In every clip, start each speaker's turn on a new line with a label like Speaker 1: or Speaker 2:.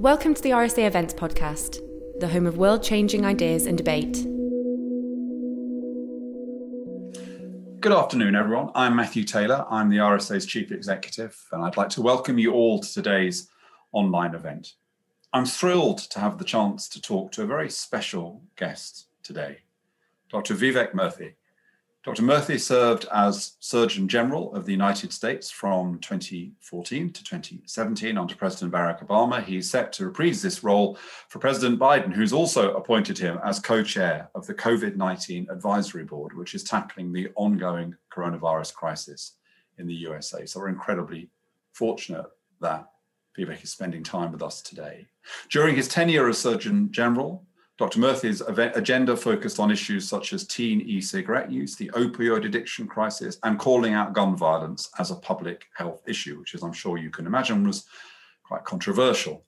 Speaker 1: Welcome to the RSA Events Podcast, the home of world changing ideas and debate.
Speaker 2: Good afternoon, everyone. I'm Matthew Taylor. I'm the RSA's Chief Executive, and I'd like to welcome you all to today's online event. I'm thrilled to have the chance to talk to a very special guest today, Dr. Vivek Murthy. Dr. Murthy served as Surgeon General of the United States from 2014 to 2017 under President Barack Obama. He's set to reprise this role for President Biden, who's also appointed him as co chair of the COVID 19 Advisory Board, which is tackling the ongoing coronavirus crisis in the USA. So we're incredibly fortunate that Vivek is spending time with us today. During his tenure as Surgeon General, Dr. Murthy's agenda focused on issues such as teen e cigarette use, the opioid addiction crisis, and calling out gun violence as a public health issue, which, as I'm sure you can imagine, was quite controversial.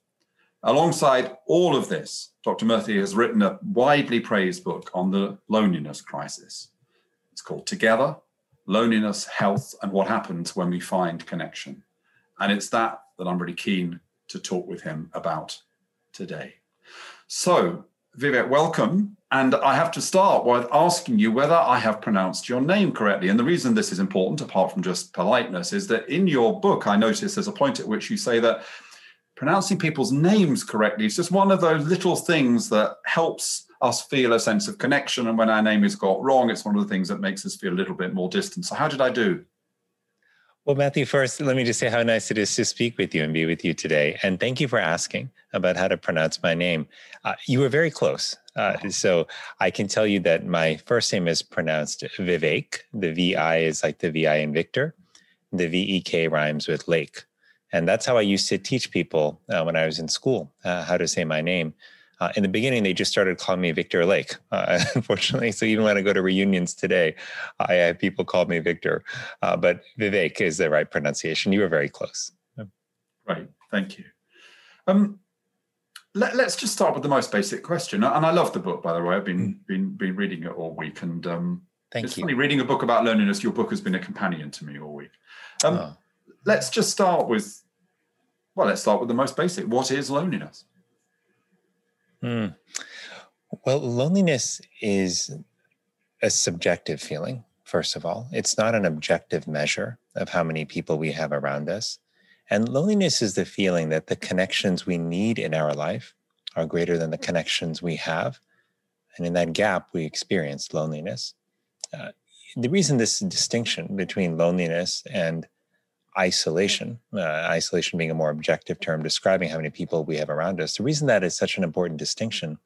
Speaker 2: Alongside all of this, Dr. Murthy has written a widely praised book on the loneliness crisis. It's called Together Loneliness, Health, and What Happens When We Find Connection. And it's that that I'm really keen to talk with him about today. So, Vivek, welcome. And I have to start with asking you whether I have pronounced your name correctly. And the reason this is important, apart from just politeness, is that in your book, I notice there's a point at which you say that pronouncing people's names correctly is just one of those little things that helps us feel a sense of connection. And when our name is got wrong, it's one of the things that makes us feel a little bit more distant. So, how did I do?
Speaker 3: Well, Matthew, first, let me just say how nice it is to speak with you and be with you today. And thank you for asking about how to pronounce my name. Uh, you were very close. Uh, so I can tell you that my first name is pronounced Vivek. The VI is like the VI in Victor. The VEK rhymes with lake. And that's how I used to teach people uh, when I was in school uh, how to say my name. Uh, in the beginning, they just started calling me Victor Lake, uh, unfortunately. So even when I go to reunions today, I have people call me Victor. Uh, but Vivek is the right pronunciation. You were very close.
Speaker 2: Right. Thank you. Um, let, us just start with the most basic question. And I love the book, by the way. I've been mm. been been reading it all week, and um,
Speaker 3: Thank
Speaker 2: it's
Speaker 3: you.
Speaker 2: funny reading a book about loneliness. Your book has been a companion to me all week. Um, oh. Let's just start with well, let's start with the most basic. What is loneliness?
Speaker 3: Mm. Well, loneliness is a subjective feeling, first of all. It's not an objective measure of how many people we have around us. And loneliness is the feeling that the connections we need in our life are greater than the connections we have. And in that gap, we experience loneliness. Uh, the reason this distinction between loneliness and isolation, uh, isolation being a more objective term describing how many people we have around us. The reason that is such an important distinction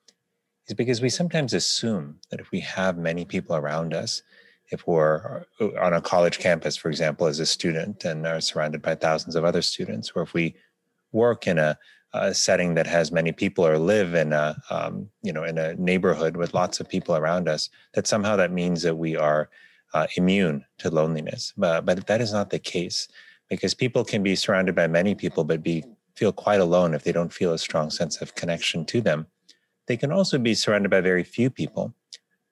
Speaker 3: is because we sometimes assume that if we have many people around us, if we're uh, on a college campus, for example, as a student and are surrounded by thousands of other students, or if we work in a, a setting that has many people or live in a um, you know in a neighborhood with lots of people around us, that somehow that means that we are uh, immune to loneliness. But, but that is not the case because people can be surrounded by many people but be feel quite alone if they don't feel a strong sense of connection to them. They can also be surrounded by very few people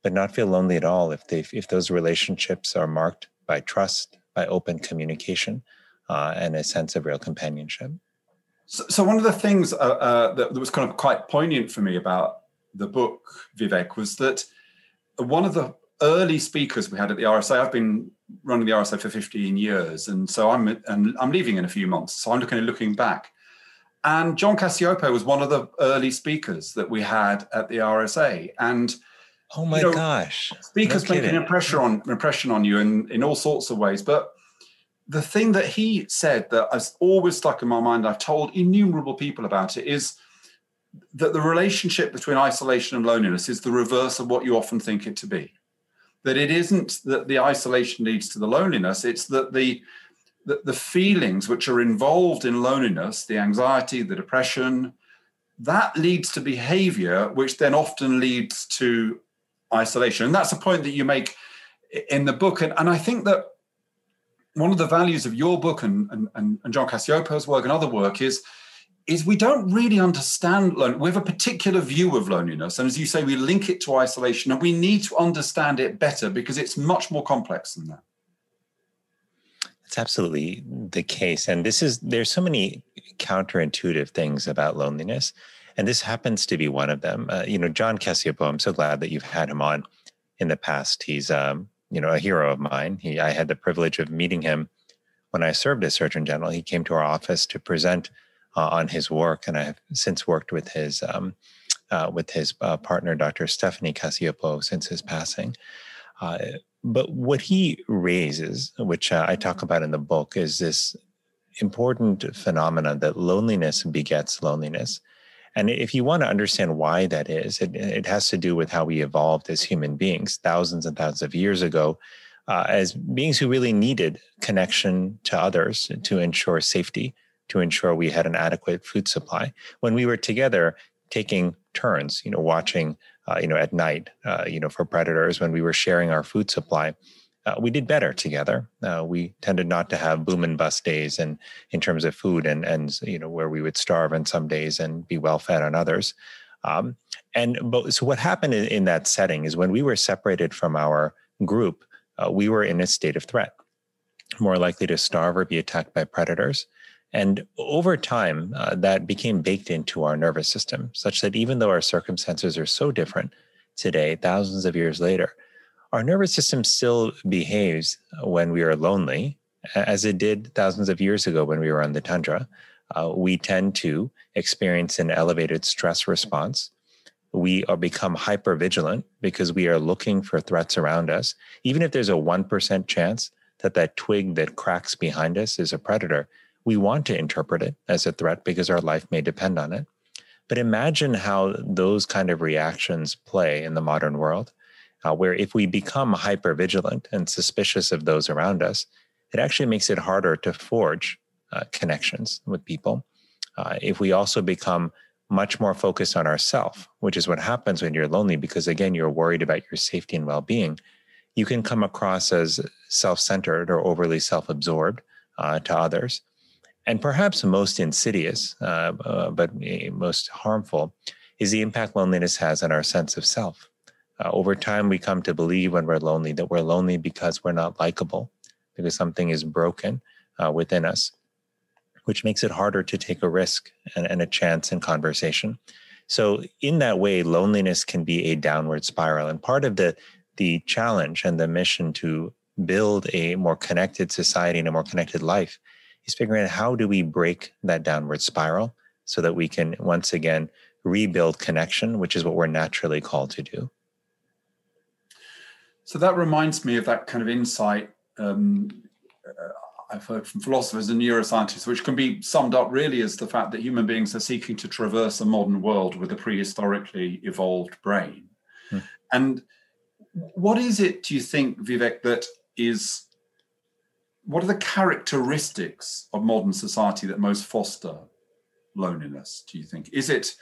Speaker 3: but not feel lonely at all if they if those relationships are marked by trust by open communication uh, and a sense of real companionship.
Speaker 2: So, so one of the things uh, uh, that, that was kind of quite poignant for me about the book vivek was that one of the early speakers we had at the RSA. I've been running the RSA for 15 years, and so I'm and I'm leaving in a few months. So I'm looking looking back. And John Cacioppo was one of the early speakers that we had at the RSA. And
Speaker 3: oh my you know, gosh,
Speaker 2: speakers no make an impression on impression on you in, in all sorts of ways. But the thing that he said that has always stuck in my mind, I've told innumerable people about it, is that the relationship between isolation and loneliness is the reverse of what you often think it to be that it isn't that the isolation leads to the loneliness it's that the the, the feelings which are involved in loneliness the anxiety the depression that leads to behavior which then often leads to isolation. And that's a point that you make in the book. And, and i think that one of the values of your book and, and, and john cacioppo's work and other work is is we don't really understand loneliness. We have a particular view of loneliness. And as you say, we link it to isolation, and we need to understand it better because it's much more complex than that.
Speaker 3: It's absolutely the case. And this is, there's so many counterintuitive things about loneliness. And this happens to be one of them. Uh, you know, John Cacioppo, I'm so glad that you've had him on in the past. He's, um, you know, a hero of mine. He, I had the privilege of meeting him when I served as Surgeon General. He came to our office to present uh, on his work, and I have since worked with his um, uh, with his uh, partner, Dr. Stephanie Cacioppo, since his passing. Uh, but what he raises, which uh, I talk about in the book, is this important phenomenon that loneliness begets loneliness. And if you want to understand why that is, it, it has to do with how we evolved as human beings thousands and thousands of years ago, uh, as beings who really needed connection to others to ensure safety, to ensure we had an adequate food supply. When we were together, taking turns, you know, watching, uh, you know, at night, uh, you know, for predators when we were sharing our food supply. Uh, we did better together. Uh, we tended not to have boom and bust days, and in terms of food, and and you know where we would starve on some days and be well fed on others. Um, and but so what happened in, in, that setting is when we were separated from our group, uh, we were in a state of threat, more likely to starve or be attacked by predators. And over time, uh, that became baked into our nervous system, such that even though our circumstances are so different today, thousands of years later, our nervous system still behaves when we are lonely, as it did thousands of years ago when we were on the tundra. Uh, we tend to experience an elevated stress response. We are become hyper vigilant because we are looking for threats around us. Even if there's a 1% chance that that twig that cracks behind us is a predator, we want to interpret it as a threat because our life may depend on it. But imagine how those kind of reactions play in the modern world, uh, where if we become hyper vigilant and suspicious of those around us, it actually makes it harder to forge uh, connections with people. Uh, if we also become much more focused on ourself, which is what happens when you're lonely, because again, you're worried about your safety and well being, you can come across as self centered or overly self absorbed uh, to others and perhaps most insidious, uh, uh, but most harmful, is the impact loneliness has on our sense of self. Uh, over time, we come to believe when we're lonely that we're lonely because we're not likable, because something is broken uh, within us, which makes it harder to take a risk and, and a chance in conversation. So, in that way, loneliness can be a downward spiral. And part of the the challenge and the mission to build a more connected society and a more connected life is figuring out how do we break that downward spiral so that we can once again rebuild connection, which is what we're naturally called to do.
Speaker 2: So that reminds me of that kind of insight um, uh, I've heard from philosophers and neuroscientists, which can be summed up really as the fact that human beings are seeking to traverse a modern world with a prehistorically evolved brain. Hmm. And what is it, do you think, Vivek, that is what are the characteristics of modern society that most foster loneliness do you think? Is it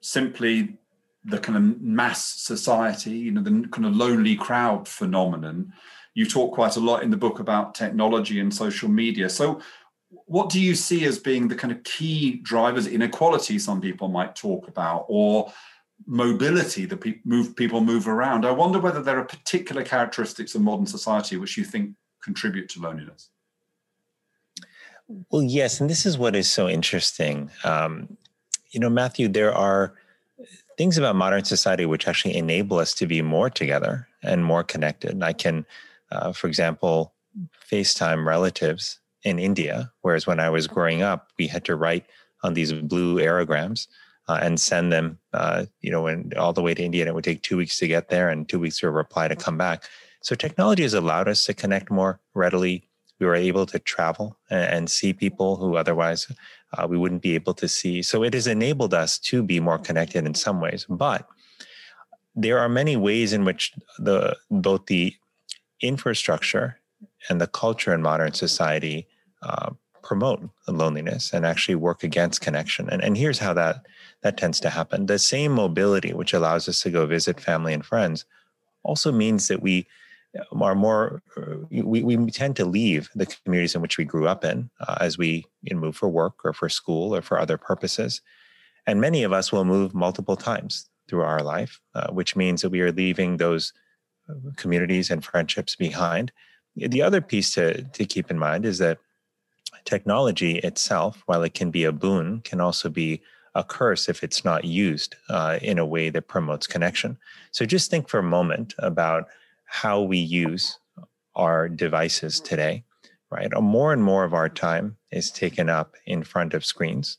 Speaker 2: simply the kind of mass society you know the kind of lonely crowd phenomenon? You talk quite a lot in the book about technology and social media. So what do you see as being the kind of key drivers inequality some people might talk about or mobility that pe- move people move around? I wonder whether there are particular characteristics of modern society which you think contribute to loneliness?
Speaker 3: Well, yes, and this is what is so interesting. Um, you know, Matthew, there are things about modern society which actually enable us to be more together and more connected. And I can, uh, for example, FaceTime relatives in India, whereas when I was growing up, we had to write on these blue aerograms uh, and send them, uh, you know, when, all the way to India. And it would take two weeks to get there and two weeks for a reply to come back. So technology has allowed us to connect more readily. We were able to travel and, see people who otherwise uh, we wouldn't be able to see. So it has enabled us to be more connected in some ways. But there are many ways in which the both the infrastructure and the culture in modern society uh, promote loneliness and actually work against connection. And, and here's how that that tends to happen. The same mobility, which allows us to go visit family and friends, also means that we are more uh, we, we tend to leave the communities in which we grew up in uh, as we you know, move for work or for school or for other purposes and many of us will move multiple times through our life uh, which means that we are leaving those uh, communities and friendships behind the other piece to, to keep in mind is that technology itself, while it can be a boon, can also be a curse if it's not used uh, in a way that promotes connection. So just think for a moment about how we use our devices today, right? More and more of our time is taken up in front of screens.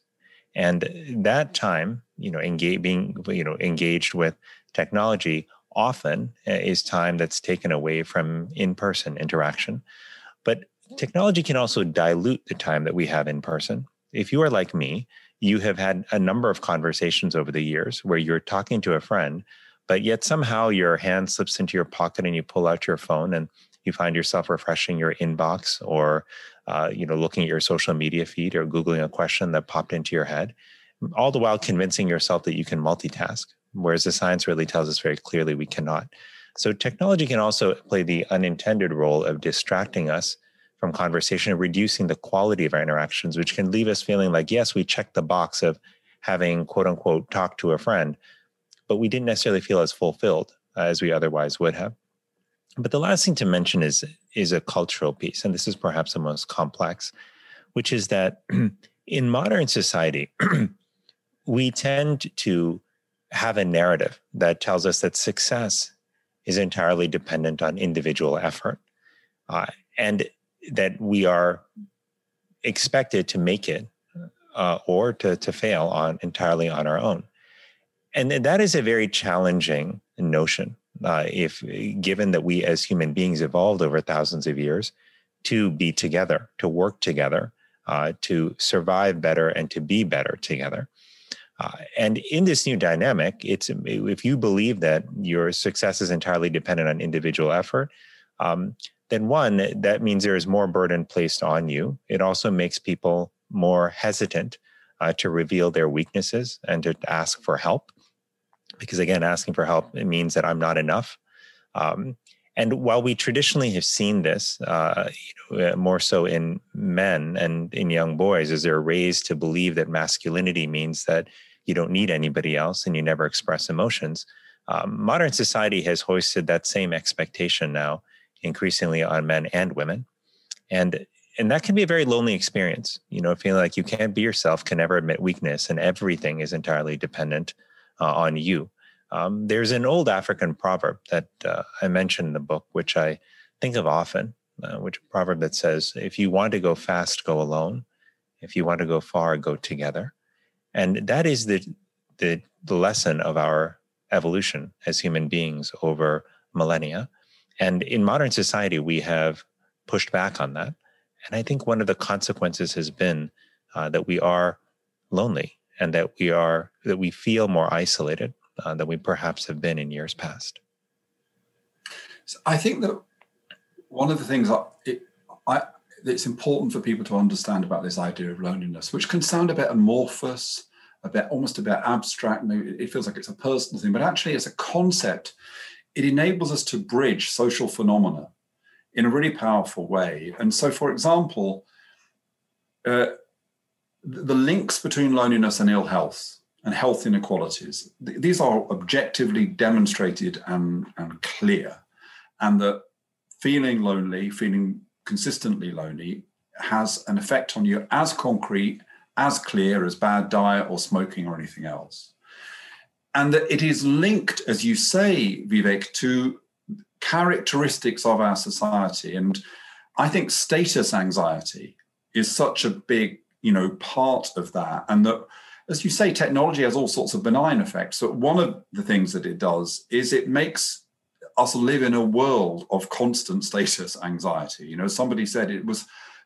Speaker 3: And that time, you know, engage, being, you know, engaged with technology often uh, is time that's taken away from in-person interaction. But technology can also dilute the time that we have in person. If you are like me, you have had a number of conversations over the years where you're talking to a friend, but yet somehow your hand slips into your pocket and you pull out your phone and you find yourself refreshing your inbox or uh, you know looking at your social media feed or googling a question that popped into your head all the while convincing yourself that you can multitask whereas the science really tells us very clearly we cannot. So technology can also play the unintended role of distracting us from conversation and reducing the quality of our interactions, which can leave us feeling like, yes, we checked the box of having quote unquote talked to a friend, but we didn't necessarily feel as fulfilled as we otherwise would have. But the last thing to mention is, is a cultural piece, and this is perhaps the most complex, which is that in modern society, we tend to have a narrative that tells us that success is entirely dependent on individual effort. Uh, and that we are expected to make it uh, or to, to fail on entirely on our own. And that is a very challenging notion. Uh, if given that we as human beings evolved over thousands of years to be together, to work together, uh, to survive better, and to be better together. Uh, and in this new dynamic, it's if you believe that your success is entirely dependent on individual effort, um, then one, that means there is more burden placed on you. It also makes people more hesitant uh, to reveal their weaknesses and to ask for help. Because again, asking for help it means that I'm not enough. Um, and while we traditionally have seen this, uh, you know, uh, more so in men and in young boys, as they're raised to believe that masculinity means that you don't need anybody else and you never express emotions, um, modern society has hoisted that same expectation now increasingly on men and women. And and that can be a very lonely experience, you know, feeling like you can't be yourself, can never admit weakness, and everything is entirely dependent uh, on you. Um, there's an old African proverb that uh, I mentioned in the book, which I think of often, uh, which proverb that says, "If you want to go fast, go alone. If you want to go far, go together." And that is the the, the lesson of our evolution as human beings over millennia and in modern society, we have pushed back on that. And I think one of the consequences has been uh, that we are lonely and that we are that we feel more isolated uh, than we perhaps have been in years past.
Speaker 2: So I think that one of the things it, I, it's important for people to understand about this idea of loneliness, which can sound a bit amorphous, a bit almost a bit abstract. Maybe it feels like it's a personal thing, but actually, it's a concept it enables us to bridge social phenomena in a really powerful way. And so, for example, uh, the links between loneliness and ill health and health inequalities, th- these are objectively demonstrated and, and clear. And that feeling lonely, feeling consistently lonely, has an effect on you as concrete, as clear as bad diet or smoking or anything else and that it is linked, as you say, Vivek, to characteristics of our society. And I think status anxiety is such a big, you know, part of that. And that, as you say, technology has all sorts of benign effects. So one of the things that it does is it makes us live in a world of constant status anxiety. You know, somebody said it was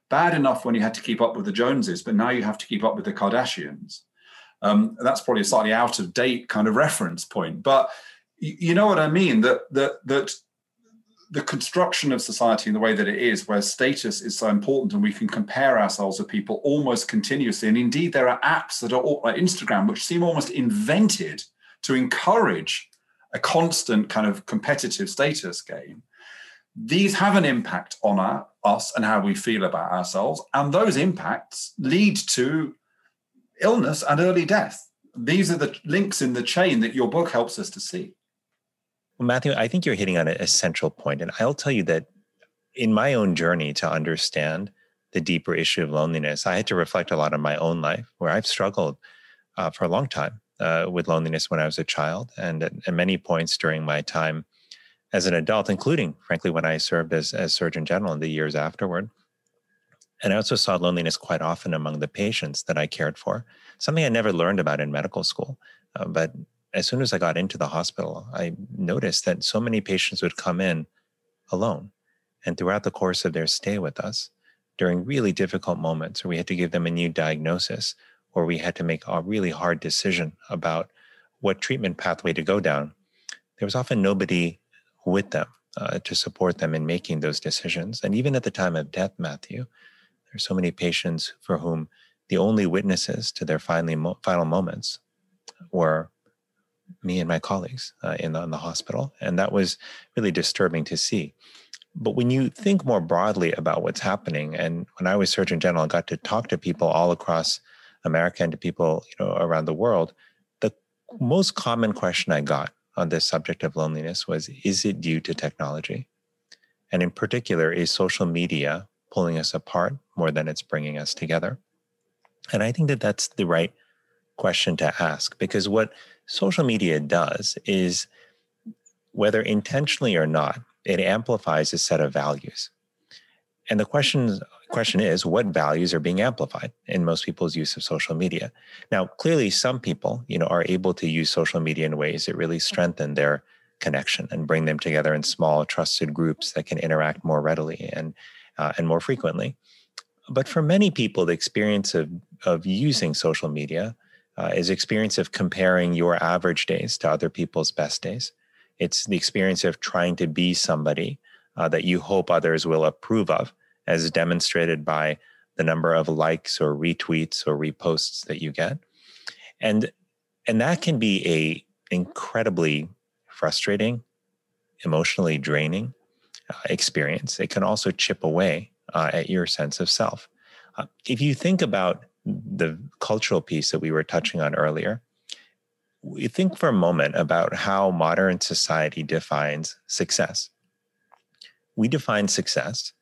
Speaker 2: bad enough when you had to keep up with the Joneses, but now you have to keep up with the Kardashians. Um, that's probably a slightly out of date kind of reference point, but you know what I mean. That that that the construction of society in the way that it is, where status is so important and we can compare ourselves with people almost continuously. And indeed, there are apps that are like Instagram, which seem almost invented to encourage a constant kind of competitive status game. These have an impact on our, us and how we feel about ourselves. And those impacts lead to illness and early death. These are the links in the chain that your book helps us to see.
Speaker 3: Well, Matthew, I think you're hitting on a central point, and I'll tell you that in my own journey to understand the deeper issue of loneliness, I had to reflect a lot on my own life where I've struggled uh, for a long time uh, with loneliness when I was a child and at, at, many points during my time as an adult, including, frankly, when I served as, as Surgeon General in the years afterward. And I also saw loneliness quite often among the patients that I cared for, something I never learned about in medical school. Uh, but as soon as I got into the hospital, I noticed that so many patients would come in alone. And throughout the course of their stay with us, during really difficult moments where we had to give them a new diagnosis or we had to make a really hard decision about what treatment pathway to go down, there was often nobody with them uh, to support them in making those decisions. And even at the time of death, Matthew, there's so many patients for whom the only witnesses to their finally mo- final moments were me and my colleagues uh, in, the, in the hospital. And that was really disturbing to see. But when you think more broadly about what's happening, and when I was Surgeon General, I got to talk to people all across America and to people you know around the world, the most common question I got on this subject of loneliness was, is it due to technology? And in particular, is social media pulling us apart more than it's bringing us together? And I think that that's the right question to ask because what social media does is, whether intentionally or not, it amplifies a set of values. And the question, question is what values are being amplified in most people's use of social media? Now, clearly, some people, you know, are able to use social media in ways that really strengthen their connection and bring them together in small, trusted groups that can interact more readily and uh, and more frequently. But for many people, the experience of of using social media uh, is experience of comparing your average days to other people's best days. It's the experience of trying to be somebody uh, that you hope others will approve of, as demonstrated by the number of likes or retweets or reposts that you get. And and that can be a incredibly frustrating, emotionally draining uh, experience. It can also chip away uh, at your sense of self. Uh, if you think about the cultural piece that we were touching on earlier, we think for a moment about how modern society defines success. We define success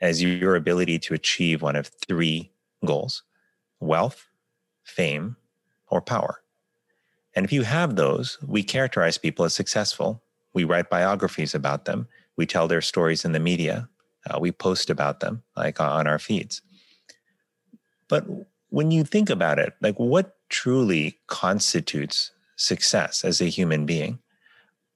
Speaker 3: as your ability to achieve one of three goals wealth, fame, or power. And if you have those, we characterize people as successful. We write biographies about them. We tell their stories in the media. Uh, we post about them, like on our feeds. But when you think about it, like what truly constitutes success as a human being.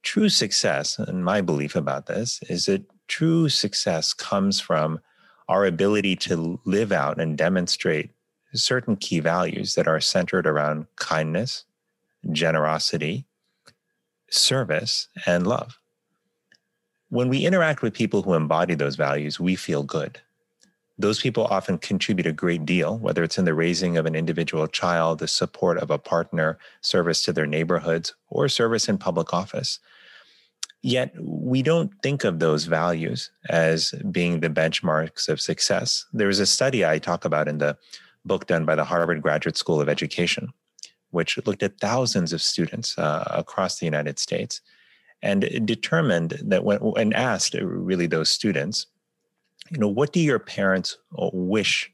Speaker 3: True success, and my belief about this, is that true success comes from our ability to live out and demonstrate certain key values that are centered around kindness, generosity, service, and love. When we interact with people who embody those values, we feel good those people often contribute a great deal, whether it's in the raising of an individual child, the support of a partner, service to their neighborhoods, or service in public office. Yet we don't think of those values as being the benchmarks of success. There was a study I talk about in the book done by the Harvard Graduate School of Education, which looked at thousands of students uh, across the United States and determined that when asked really those students you know what do your parents uh, wish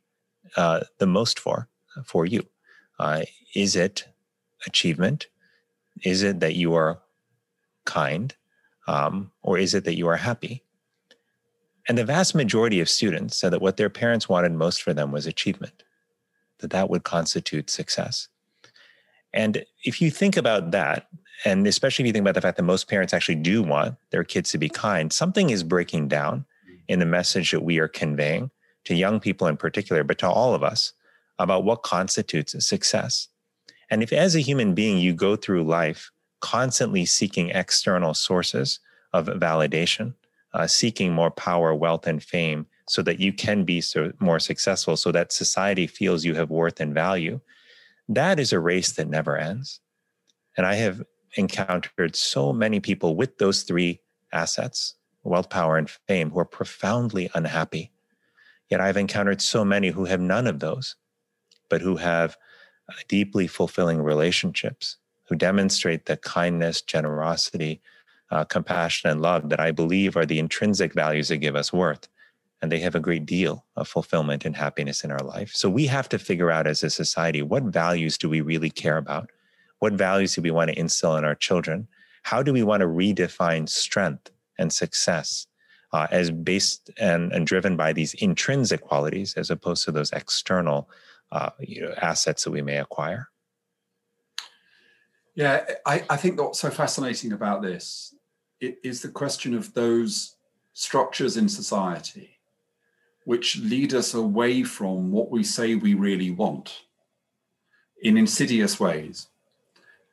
Speaker 3: uh, the most for for you? Uh, is it achievement? Is it that you are kind um, or is it that you are happy? And the vast majority of students said that what their parents wanted most for them was achievement that that would constitute success. And if you think about that and especially if you think about the fact that most parents actually do want their kids to be kind something is breaking down in the message that we are conveying to young people in particular, but to all of us about what constitutes success. And if, as a human being, you go through life constantly seeking external sources of validation, uh, seeking more power, wealth, and fame so that you can be so, more successful, so that society feels you have worth and value, that is a race that never ends. And I have encountered so many people with those three assets wealth, power, and fame who are profoundly unhappy. Yet I've encountered so many who have none of those, but who have uh, deeply fulfilling relationships, who demonstrate the kindness, generosity, uh, compassion, and love that I believe are the intrinsic values that give us worth and they have a great deal of fulfillment and happiness in our life. So we have to figure out as a society what values do we really care about? What values do we want to instill in our children? How do we want to redefine strength and success uh, as based and, and driven by these intrinsic qualities as opposed to those external uh, you know, assets that we may acquire?
Speaker 2: Yeah, I, I think what's so fascinating about this is the question of those structures in society which lead us away from what we say we really want in insidious ways.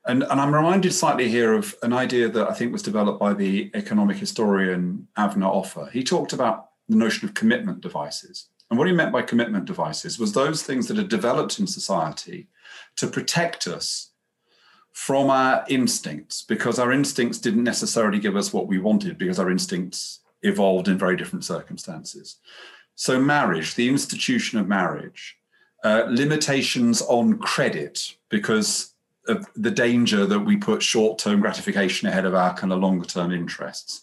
Speaker 2: And, and I'm reminded slightly here of an idea that I think was developed by the economic historian Avner Offer. He talked about the notion of commitment devices. And what he meant by commitment devices was those things that are developed in society to protect us from our instincts, because our instincts didn't necessarily give us what we wanted, because our instincts evolved in very different circumstances. So, marriage, the institution of marriage, uh, limitations on credit because of the danger that we put short term gratification ahead of our kind of longer term interests.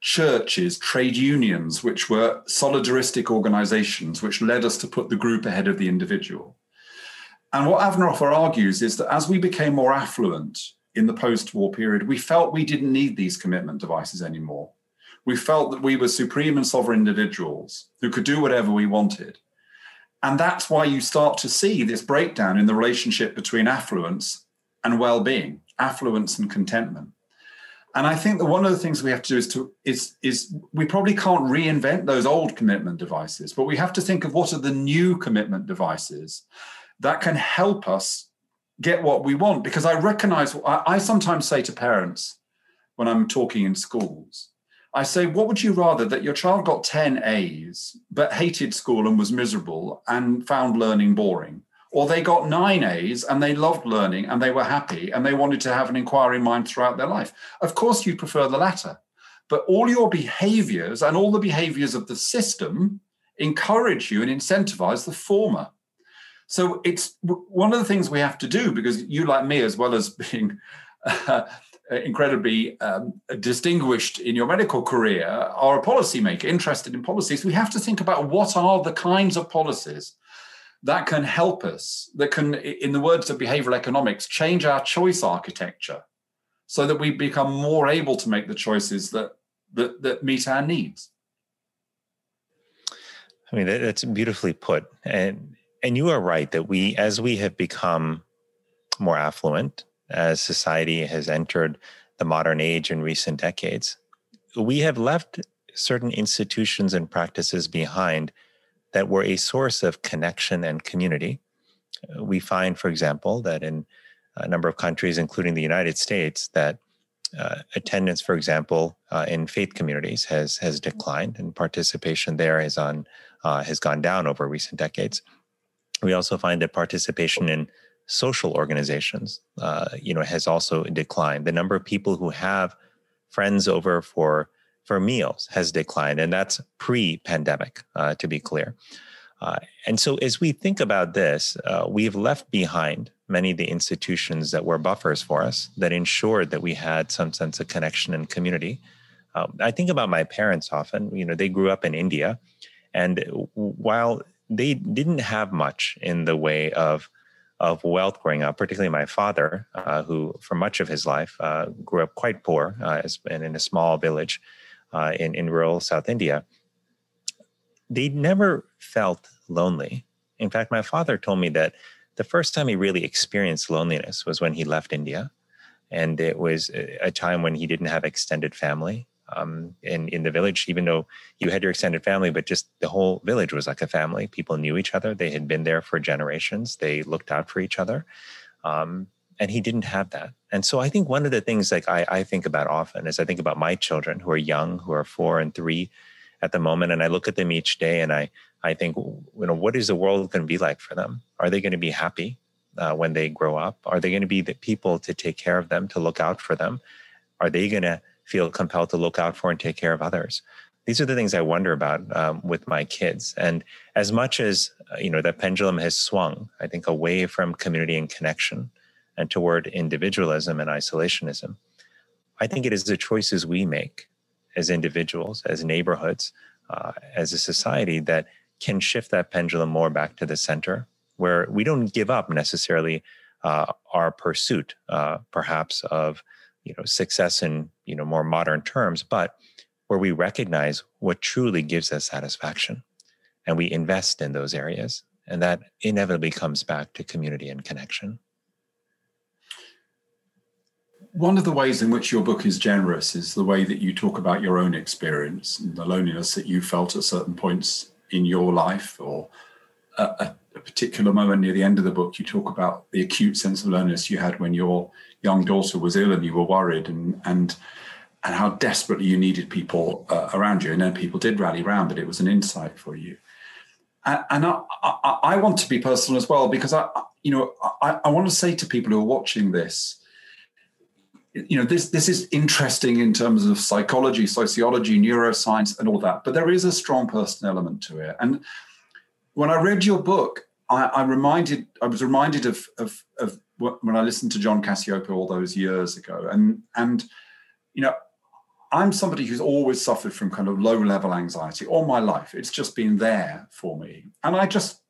Speaker 2: Churches, trade unions, which were solidaristic organizations, which led us to put the group ahead of the individual. And what Avner Offer argues is that as we became more affluent in the post war period, we felt we didn't need these commitment devices anymore we felt that we were supreme and sovereign individuals who could do whatever we wanted. And that's why you start to see this breakdown in the relationship between affluence and well-being, affluence and contentment. And I think that one of the things we have to do is to is is we probably can't reinvent those old commitment devices, but we have to think of what are the new commitment devices that can help us get what we want. Because I recognize I, I sometimes say to parents when I'm talking in schools, I say, what would you rather that your child got 10 A's but hated school and was miserable and found learning boring? Or they got nine A's and they loved learning and they were happy and they wanted to have an inquiring mind throughout their life? Of course, you prefer the latter. But all your behaviors and all the behaviors of the system encourage you and incentivize the former. So it's one of the things we have to do because you, like me, as well as being uh, incredibly um, distinguished in your medical career are a policymaker interested in policies, we have to think about what are the kinds of policies that can help us, that can, in the words of behavioral economics, change our choice architecture so that we become more able to make the choices that, that, that meet our needs.
Speaker 3: I mean, that's beautifully put. And, and you are right that we, as we have become more affluent, as society has entered the modern age in recent decades, we have left certain institutions and practices behind that were a source of connection and community. We find, for example, that in a number of countries, including the United States, that uh, attendance, for example, uh, in faith communities has has declined, and participation there is on uh, has gone down over recent decades. We also find that participation in social organizations, uh, you know, has also declined. The number of people who have friends over for for meals has declined, and that's pre-pandemic, uh, to be clear. Uh, and so, as we think about this, uh, we've left behind many of the institutions that were buffers for us that ensured that we had some sense of connection and community. Um, I think about my parents often. You know, they grew up in India, and while they didn't have much in the way of of wealth growing up, particularly my father, uh, who for much of his life uh, grew up quite poor uh, and in a small village uh, in, in rural South India, they never felt lonely. In fact, my father told me that the first time he really experienced loneliness was when he left India. And it was a time when he didn't have extended family um, in in the village, even though you had your extended family, but just the whole village was like a family. People knew each other. They had been there for generations. They looked out for each other, um, and he didn't have that. And so I think one of the things like I, I think about often is I think about my children who are young, who are four and three at the moment, and I look at them each day, and I I think you know what is the world going to be like for them? Are they going to be happy? Uh, when they grow up? Are they going to be the people to take care of them, to look out for them? Are they going to feel compelled to look out for and take care of others. These are the things i wonder about um, with my kids. And as much as uh, you know that pendulum has swung i think away from community and connection and toward individualism and isolationism i think it is the choices we make as individuals as neighborhoods uh, as a society that can shift that pendulum more back to the center, where we don't give up necessarily uh, our pursuit, uh, perhaps of you know success in you know more modern terms, but where we recognize what truly gives us satisfaction, and we invest in those areas, and that inevitably comes back to community and connection.
Speaker 2: One of the ways in which your book is generous is the way that you talk about your own experience and the loneliness that you felt at certain points in your life or a, a, particular moment near the end of the book. You talk about the acute sense of loneliness you had when your young daughter was ill and you were worried and, and, and how desperately you needed people uh, around you. And then people did rally around, but it was an insight for you. And, and I, I, I, want to be personal as well because I, you know, I, I want to say to people who are watching this, you know this this is interesting in terms of psychology sociology neuroscience and all that but there is a strong personal element to it and when i read your book i, I reminded i was reminded of, of of when i listened to john cacioppo all those years ago and and you know i'm somebody who's always suffered from kind of low level anxiety all my life it's just been there for me and i just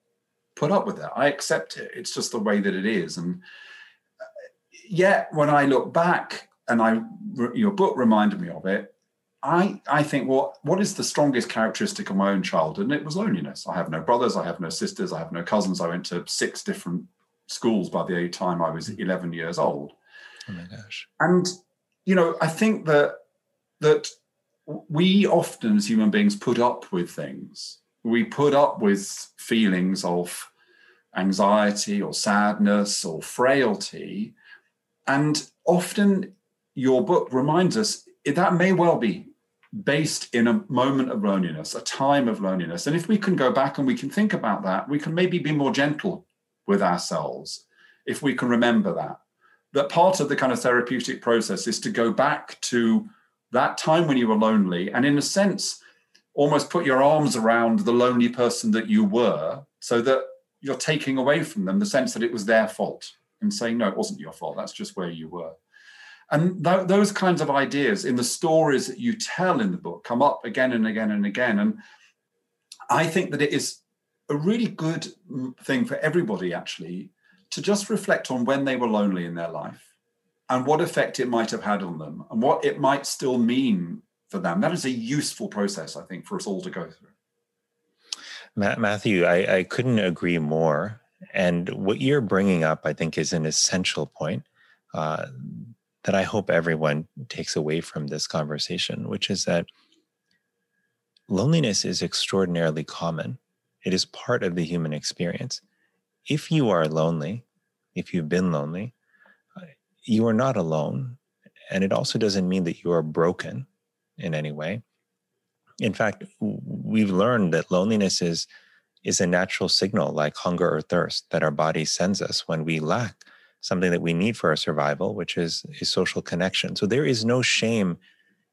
Speaker 2: put up with it i accept it it's just the way that it is and uh, yet when I look back and I your book reminded me of it, I I think well, what is the strongest characteristic of my own childhood? And it was loneliness. I have no brothers, I have no sisters, I have no cousins. I went to six different schools by the time I was hmm. 11 years old.
Speaker 3: Oh my gosh.
Speaker 2: And you know, I think that that we often as human beings put up with things. We put up with feelings of anxiety or sadness or frailty and often your book reminds us that may well be based in a moment of loneliness, a time of loneliness. And if we can go back and we can think about that, we can maybe be more gentle with ourselves if we can remember that. That part of the kind of therapeutic process is to go back to that time when you were lonely and, in a sense, almost put your arms around the lonely person that you were so that you're taking away from them the sense that it was their fault and saying, no, it wasn't your fault. That's just where you were. And th- those kinds of ideas in the stories that you tell in the book come up again and again and again. And I think that it is a really good thing for everybody, actually, to just reflect on when they were lonely in their life and what effect it might have had on them and what it might still mean for them. That is a useful process, I think, for us all to go through.
Speaker 3: Matthew, I, I couldn't agree more. And what you're bringing up, I think, is an essential point uh, that I hope everyone takes away from this conversation, which is that loneliness is extraordinarily common. It is part of the human experience. If you are lonely, if you've been lonely, uh, you are not alone. And it also doesn't mean that you are broken in any way. In fact, we've learned that loneliness is is a natural signal like hunger or thirst that our body sends us when we lack something that we need for our survival, which is, a social connection. So there is no shame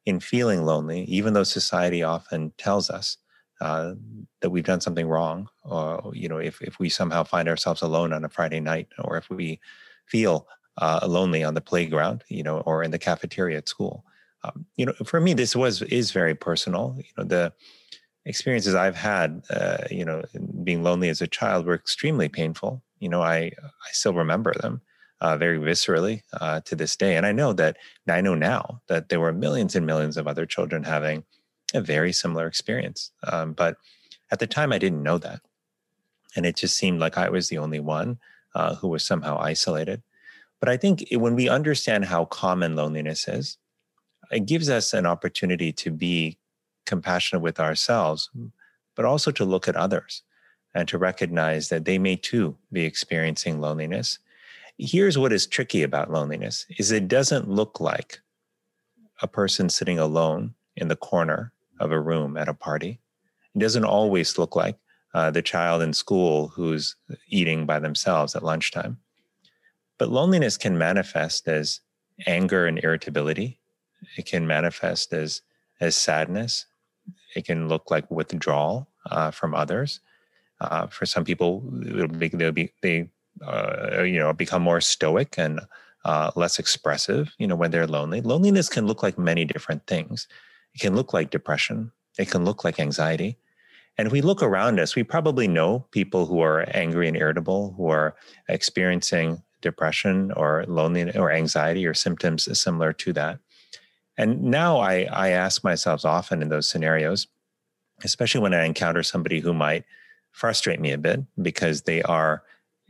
Speaker 3: in feeling lonely, even though society often tells us uh, that we've done something wrong, or you know, if if we somehow find ourselves alone on a Friday night, or if we feel uh, lonely on the playground, you know, or in the cafeteria at school. Um, you know, for me, this was is very personal. You know, the experiences I've had, uh, you know, being lonely as a child were extremely painful. You know, I I still remember them uh, very viscerally uh, to this day, and I know that I know now that there were millions and millions of other children having a very similar experience. Um, but at the time, I didn't know that, and it just seemed like I was the only one uh, who was somehow isolated. But I think when we understand how common loneliness is, it gives us an opportunity to be compassionate with ourselves, but also to look at others and to recognize that they may too be experiencing loneliness. Here's what is tricky about loneliness is it doesn't look like a person sitting alone in the corner of a room at a party. It doesn't always look like uh, the child in school who's eating by themselves at lunchtime. But loneliness can manifest as anger and irritability. It can manifest as as sadness it can look like withdrawal uh, from others. Uh, for some people, it'll be, they'll be they uh, you know become more stoic and uh, less expressive. You know when they're lonely. Loneliness can look like many different things. It can look like depression. It can look like anxiety. And if we look around us, we probably know people who are angry and irritable, who are experiencing depression or loneliness or anxiety or symptoms similar to that. And now I, I ask myself often in those scenarios, especially when I encounter somebody who might frustrate me a bit because they are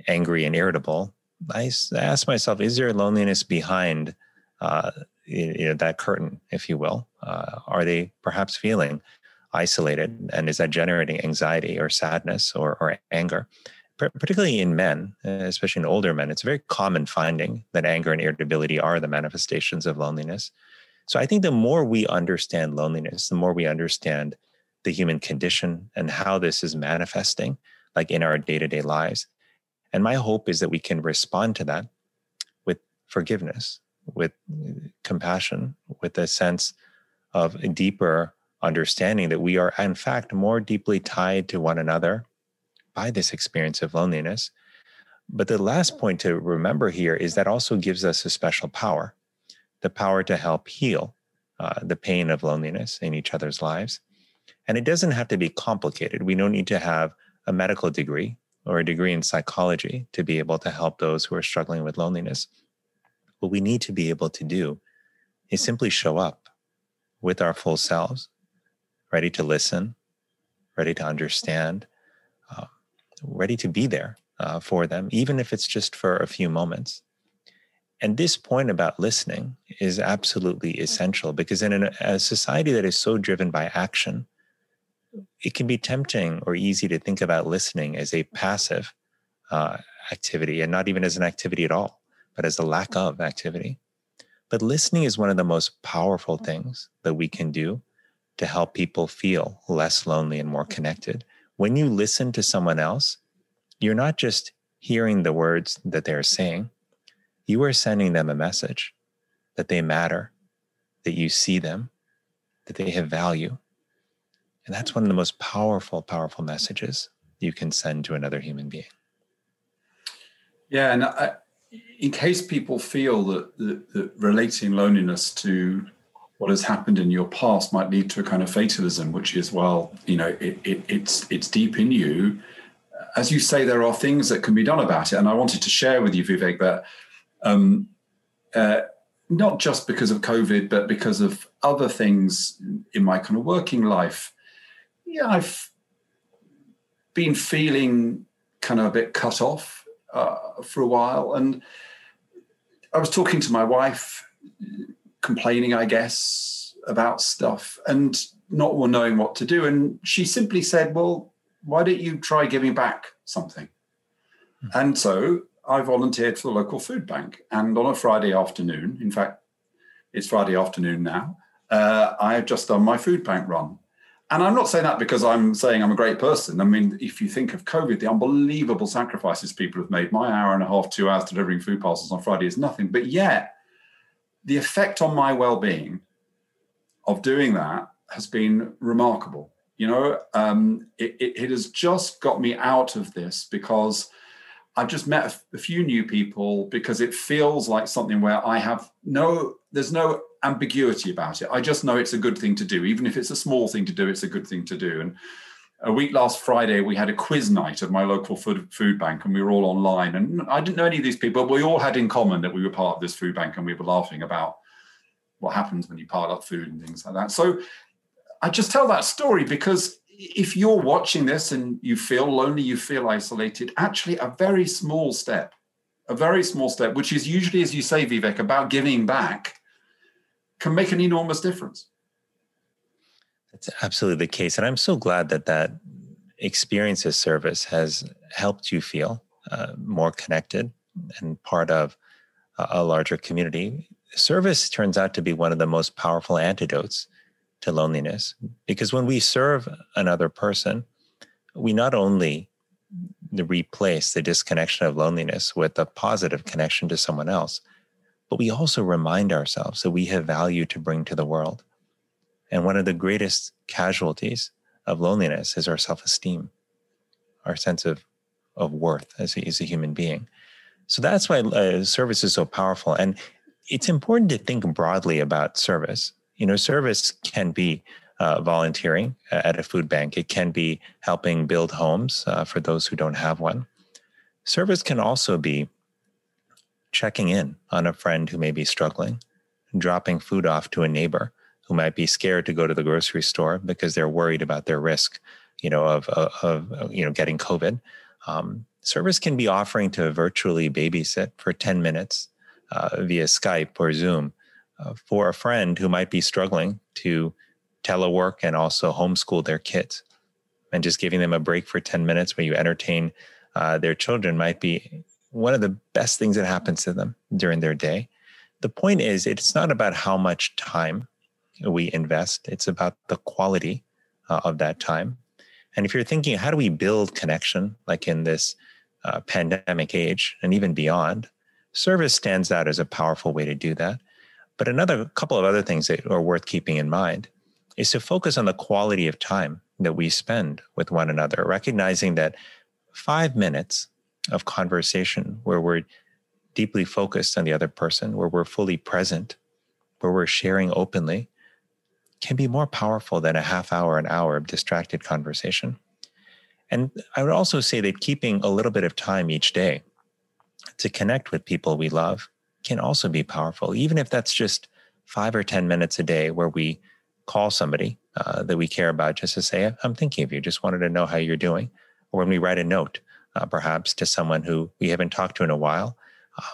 Speaker 3: angry and irritable, I ask myself, is there loneliness behind uh, you know, that curtain, if you will? Uh, are they perhaps feeling isolated? And is that generating anxiety or sadness or, or anger? particularly in men, especially in older men, it's a very common finding that anger and irritability are the manifestations of loneliness. So I think the more we understand loneliness, the more we understand the human condition and how this is manifesting, like in our day to day lives. And my hope is that we can respond to that with forgiveness, with compassion, with a sense of a deeper understanding that we are, in fact, more deeply tied to one another by this experience of loneliness. But the last point to remember here is that also gives us a special power the power to help heal uh, the pain of loneliness in each other's lives. And it doesn't have to be complicated. We don't need to have a medical degree or a degree in psychology to be able to help those who are struggling with loneliness. What we need to be able to do is simply show up with our full selves, ready to listen, ready to understand, uh, ready to be there uh, for them, even if it's just for a few moments. And this point about listening is absolutely essential because in a society that is so driven by action, it can be tempting or easy to think about listening as a passive uh, activity and not even as an activity at all, but as a lack of activity. But listening is one of the most powerful things that we can do to help people feel less lonely and more connected. When you listen to someone else, you're not just hearing the words that they're saying, you are sending them a message that they matter, that you see them, that they have value. And that's one of the most powerful, powerful messages you can send to another human being.
Speaker 2: Yeah, and I, in case people feel that, that, that, relating loneliness to what has happened in your past might lead to a kind of fatalism, which is, well, you know, it, it, it's it's deep in you. As you say, there are things that can be done about it, and I wanted to share with you, Vivek, that um, uh, not just because of COVID, but because of other things in my kind of working life yeah, I've been feeling kind of a bit cut off uh, for a while. And I was talking to my wife, complaining, I guess, about stuff and not knowing what to do. And she simply said, Well, why don't you try giving back something? Mm-hmm. And so I volunteered for the local food bank. And on a Friday afternoon, in fact, it's Friday afternoon now, uh, I have just done my food bank run. And I'm not saying that because I'm saying I'm a great person. I mean, if you think of COVID, the unbelievable sacrifices people have made, my hour and a half, two hours delivering food parcels on Friday is nothing. But yet, the effect on my well being of doing that has been remarkable. You know, um, it, it, it, has just got me out of this because I've just met a, a few new people because it feels like something where I have no, there's no ambiguity about it. I just know it's a good thing to do. Even if it's a small thing to do, it's a good thing to do. And a week last Friday, we had a quiz night of my local food, food bank, and we were all online. And I didn't know any of these people, but we all had in common that we were part of this food bank and we were laughing about what happens when you pile up food and things like that. So I just tell that story because if you're watching this and you feel lonely, you feel isolated, actually, a very small step, a very small step, which is usually, as you say, Vivek, about giving back can make an enormous difference.
Speaker 3: That's absolutely the case. And I'm so glad that that experience of service has helped you feel uh, more connected and part of a larger community. Service turns out to be one of the most powerful antidotes to loneliness because when we serve another person, we not only replace the disconnection of loneliness with a positive connection to someone else, but we also remind ourselves that we have value to bring to the world. And one of the greatest casualties of loneliness is our self esteem, our sense of, of worth as a, as a human being. So that's why uh, service is so powerful. And it's important to think broadly about service. You know, service can be uh, volunteering at a food bank. It can be helping build homes uh, for those who don't have one. Service can also be checking in on a friend who may be struggling, dropping food off to a neighbor who might be scared to go to the grocery store because they're worried about their risk, you know, of, of, of you know getting COVID. Um, service can be offering to virtually babysit for 10 minutes uh, via Skype or Zoom uh, for a friend who might be struggling to telework and also homeschool their kids. And just giving them a break for 10 minutes where you entertain uh, their children might be one of the best things that happens to them during their day. The point is, it's not about how much time we invest, it's about the quality uh, of that time. And if you're thinking, how do we build connection, like in this uh, pandemic age and even beyond, service stands out as a powerful way to do that. But another couple of other things that are worth keeping in mind is to focus on the quality of time that we spend with one another, recognizing that five minutes of conversation where we're deeply focused on the other person, where we're fully present, where we're sharing openly, can be more powerful than a half hour, an hour of distracted conversation. And I would also say that keeping a little bit of time each day to connect with people we love can also be powerful, even if that's just five or 10 minutes a day where we call somebody uh, that we care about just to say, I'm thinking of you, just wanted to know how you're doing. Or when we write a note, uh, perhaps to someone who we haven't talked to in a while.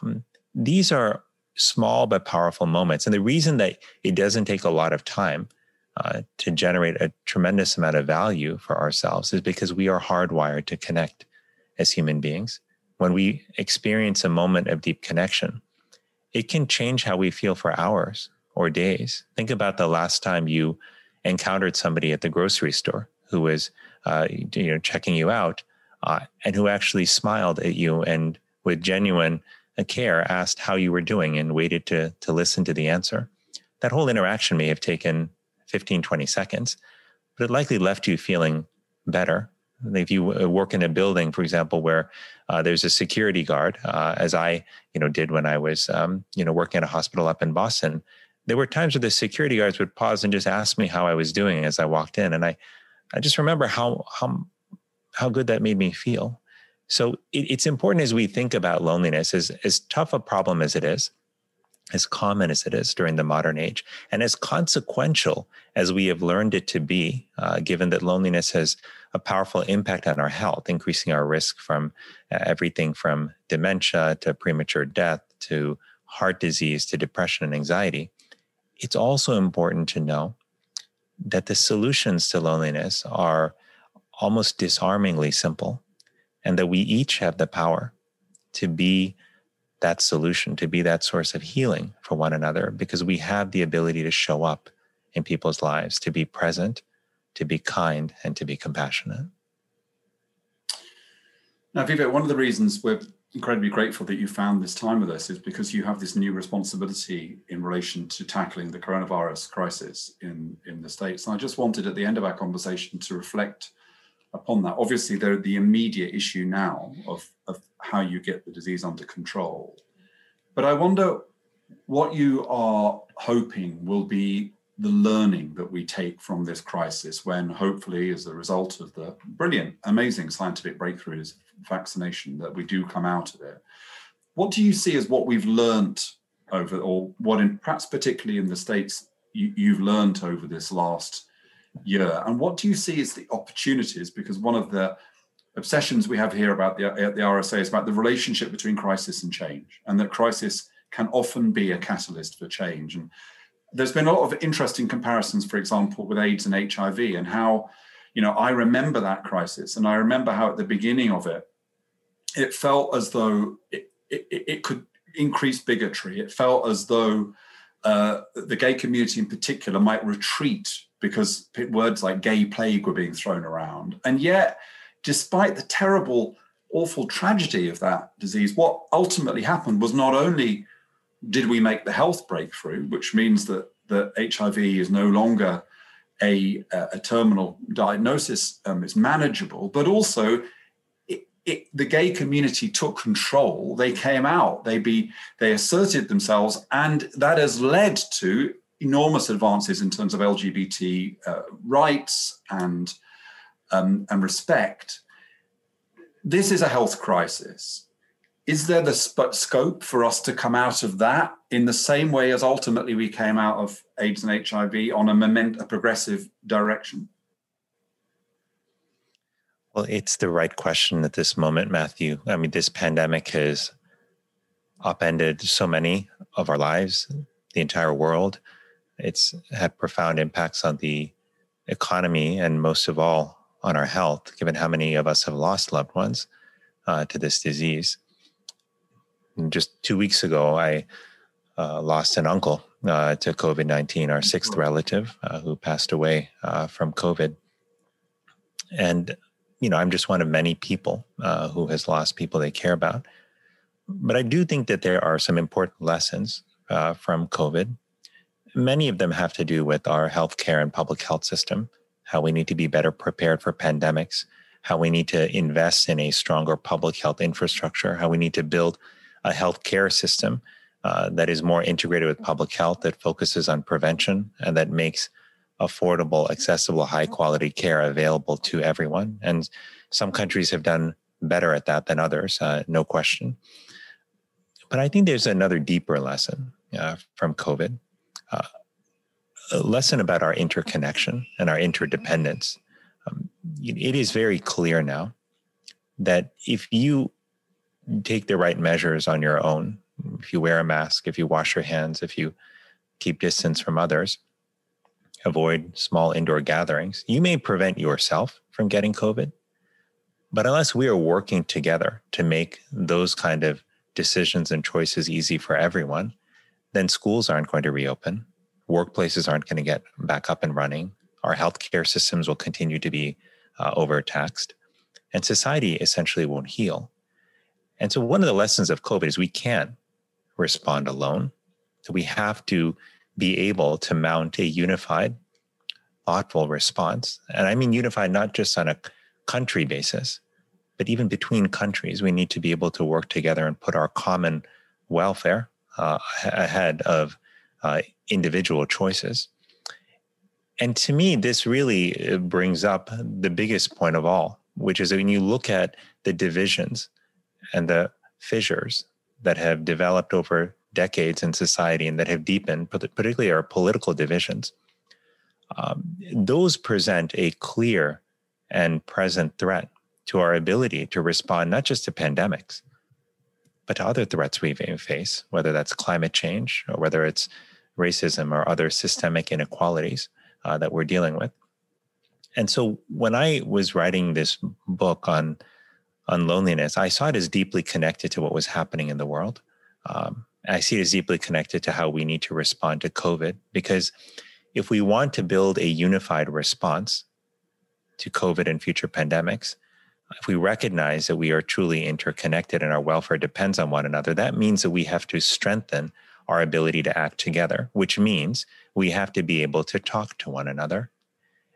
Speaker 3: Um, these are small but powerful moments. And the reason that it doesn't take a lot of time uh, to generate a tremendous amount of value for ourselves is because we are hardwired to connect as human beings. When we experience a moment of deep connection, it can change how we feel for hours or days. Think about the last time you encountered somebody at the grocery store who was, uh, you know, checking you out, uh, and who actually smiled at you and with genuine uh, care asked how you were doing and waited to to listen to the answer. That whole interaction may have taken 15, 20 seconds, but it likely left you feeling better. If you uh, work in a building, for example, where uh, there's a security guard, uh, as I, you know, did when I was, um, you know, working at a hospital up in Boston, there were times where the security guards would pause and just ask me how I was doing as I walked in, and I, I just remember how how how good that made me feel. So it, it's important as we think about loneliness, as as tough a problem as it is, as common as it is during the modern age, and as consequential as we have learned it to be, uh, given that loneliness has a powerful impact on our health, increasing our risk from uh, everything from dementia to premature death to heart disease to depression and anxiety. It's also important to know that the solutions to loneliness are almost disarmingly simple, and that we each have the power to be that solution, to be that source of healing for one another, because we have the ability to show up in people's lives, to be present, to be kind, and to be compassionate.
Speaker 2: Now, Vivek, one of the reasons we're incredibly grateful that you found this time with us is because you have this new responsibility in relation to tackling the coronavirus crisis in, in the States. And I just wanted at the end of our conversation to reflect upon that. Obviously, there the immediate issue now of, of how you get the disease under control. But I wonder what you are hoping will be the learning that we take from this crisis when hopefully as a result of the brilliant amazing scientific breakthroughs vaccination that we do come out of it what do you see as what we've learned over or what in perhaps particularly in the states you, have learned over this last year. And what do you see as the opportunities? Because one of the obsessions we have here about the, the RSA is about the relationship between crisis and change, and that crisis can often be a catalyst for change. And there's been a lot of interesting comparisons, for example, with AIDS and HIV, and how, you know, I remember that crisis, and I remember how at the beginning of it, it felt as though it, it, it could increase bigotry. It felt as though uh, the gay community in particular might retreat because words like gay plague were being thrown around. And yet, despite the terrible, awful tragedy of that disease, what ultimately happened was not only did we make the health breakthrough, which means that, that HIV is no longer a, a terminal diagnosis, um, it's manageable, but also it, it, the gay community took control. They came out, they be they asserted themselves, and that has led to enormous advances in terms of LGBT uh, rights and um, and respect. This is a health crisis. Is there the sp- scope for us to come out of that in the same way as ultimately we came out of AIDS and HIV on a moment, a progressive direction?
Speaker 3: Well, it's the right question at this moment, Matthew. I mean, this pandemic has upended so many of our lives, the entire world. It's had profound impacts on the economy and most of all on our health, given how many of us have lost loved ones uh, to this disease. And just two weeks ago, I uh, lost an uncle uh, to COVID 19, our sixth relative uh, who passed away uh, from COVID. And, you know, I'm just one of many people uh, who has lost people they care about. But I do think that there are some important lessons from COVID. Many of them have to do with our healthcare and public health system how we need to be better prepared for pandemics, how we need to invest in a stronger public health infrastructure, how we need to build a healthcare system uh, that is more integrated with public health, that focuses on prevention, and that makes affordable, accessible, high quality care available to everyone. And some countries have done better at that than others, uh, no question. But I think there's another deeper lesson uh, from COVID. Uh, a lesson about our interconnection and our interdependence. Um, it is very clear now that if you take the right measures on your own, if you wear a mask, if you wash your hands, if you keep distance from others, avoid small indoor gatherings, you may prevent yourself from getting COVID. But unless we are working together to make those kind of decisions and choices easy for everyone, then schools aren't going to reopen workplaces aren't going to get back up and running. Our healthcare systems will continue to be uh, overtaxed, and society essentially won't heal. And so, one of the lessons of COVID is we can't respond alone. We have to be able to mount a unified, thoughtful response. And I mean unified not just on a country basis, but even between countries. We need to be able to work together and put our common welfare uh, ahead of uh, individual choices. And to me, this really uh, brings up the biggest point of all, which is when you look at the divisions and the fissures that have developed over decades in society and that have deepened, particularly our political divisions, um, those present a clear and present threat to our ability to respond not just to pandemics, but to other threats we face, whether that's climate change or whether it's racism or other systemic inequalities uh, that we're dealing with. And so when I was writing this book on on loneliness, I saw it as deeply connected to what was happening in the world. Um, I see it as deeply connected to how we need to respond to COVID because if we want to build a unified response to COVID and future pandemics, if we recognize that we are truly interconnected and our welfare depends on one another, that means that we have to strengthen our ability to act together, which means we have to be able to talk to one another.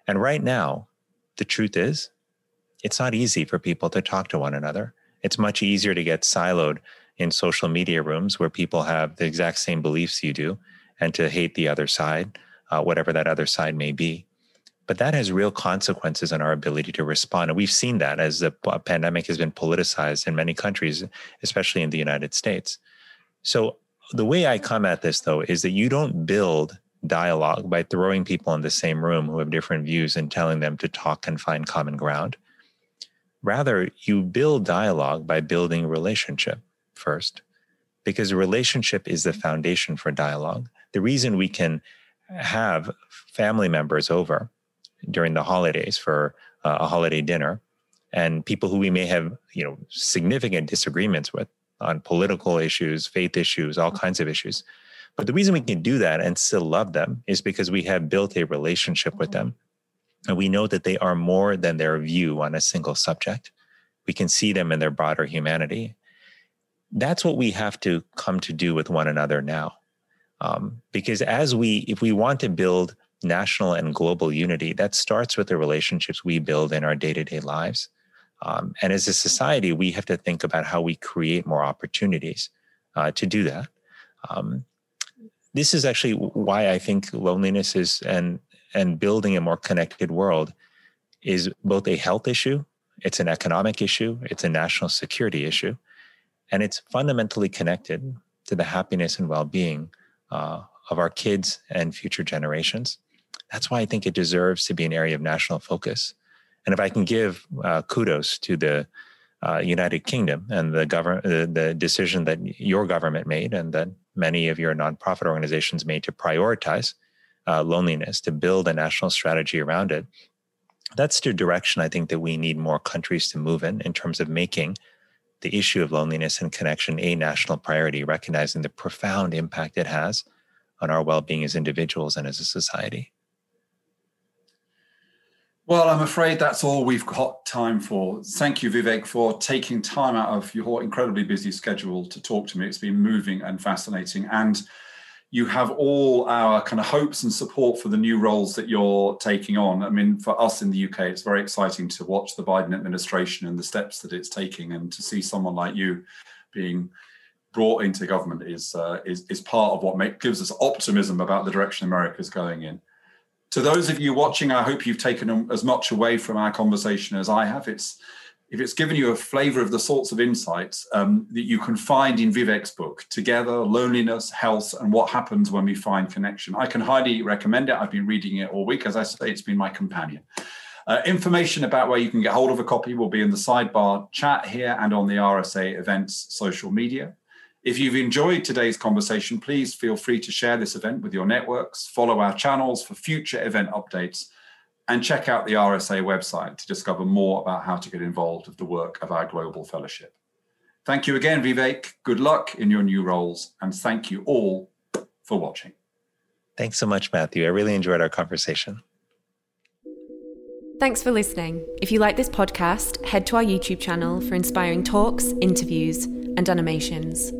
Speaker 3: And right now, the truth is, it's not easy for people to talk to one another. It's much easier to get siloed in social media rooms where people have the exact same beliefs you do and to hate the other side, uh, whatever that other side may be. But that has real consequences on our ability to respond. And we've seen that as the pandemic has been politicized in many countries, especially in the United States. So the way I come at this, though, is that you don't build dialogue by throwing people in the same room who have different views and telling them to talk and find common ground. Rather, you build dialogue by building relationship first, because relationship is the foundation for dialogue. The reason we can have family members over during the holidays for uh, a holiday dinner and people who we may have you know significant disagreements with on political issues, faith issues, all kinds of issues. But the reason we can do that and still love them is because we have built a relationship with them. And we know that they are more than their view on a single subject. We can see them in their broader humanity. That's what we have to come to do with one another now. Um, because as we, if we want to build national and global unity, that starts with the relationships we build in our day to day lives. Um, and as a society, we have to think about how we create more opportunities uh, to do that. Um, this is actually why I think loneliness is and and building a more connected world is both a health issue, it's an economic issue, it's a national security issue, and it's fundamentally connected to the happiness and well-being uh, of our kids and future generations. That's why I think it deserves to be an area of national focus. And if I can give uh, kudos to the uh, United Kingdom and the government, the, the decision that your government made and that many of your nonprofit organizations made to prioritize uh, loneliness, to build a national strategy around it. That's the direction I think that we need more countries to move in, in terms of making the issue of loneliness and connection a national priority, recognizing the profound impact it has on our well being as individuals and as a society.
Speaker 2: Well, I'm afraid that's all we've got time for. Thank you, Vivek, for taking time out of your incredibly busy schedule to talk to me. It's been moving and fascinating. And you have all our kind of hopes and support for the new roles that you're taking on. I mean, for us in the UK, it's very exciting to watch the Biden administration and the steps that it's taking, and to see someone like you being brought into government is uh, is, is part of what make, gives us optimism about the direction America is going in to those of you watching, I hope you've taken as much away from our conversation as I have. It's if it's given you a flavor of the sorts of insights um, that you can find in Vivek's book, Together, Loneliness, Health, and What Happens When We Find Connection. I can highly recommend it. I've been reading it all week. As I say, it's been my companion. Uh, information about where you can get hold of a copy will be in the sidebar chat here and on the RSA events social media. If you've enjoyed today's conversation, please feel free to share this event with your networks, follow our channels for future event updates, and check out the RSA website to discover more about how to get involved with the work of our global fellowship. Thank you again, Vivek. Good luck in your new roles, and thank you all for watching.
Speaker 3: Thanks so much, Matthew. I really enjoyed our conversation.
Speaker 1: Thanks for listening. If you like this podcast, head to our YouTube channel for inspiring talks, interviews, and animations.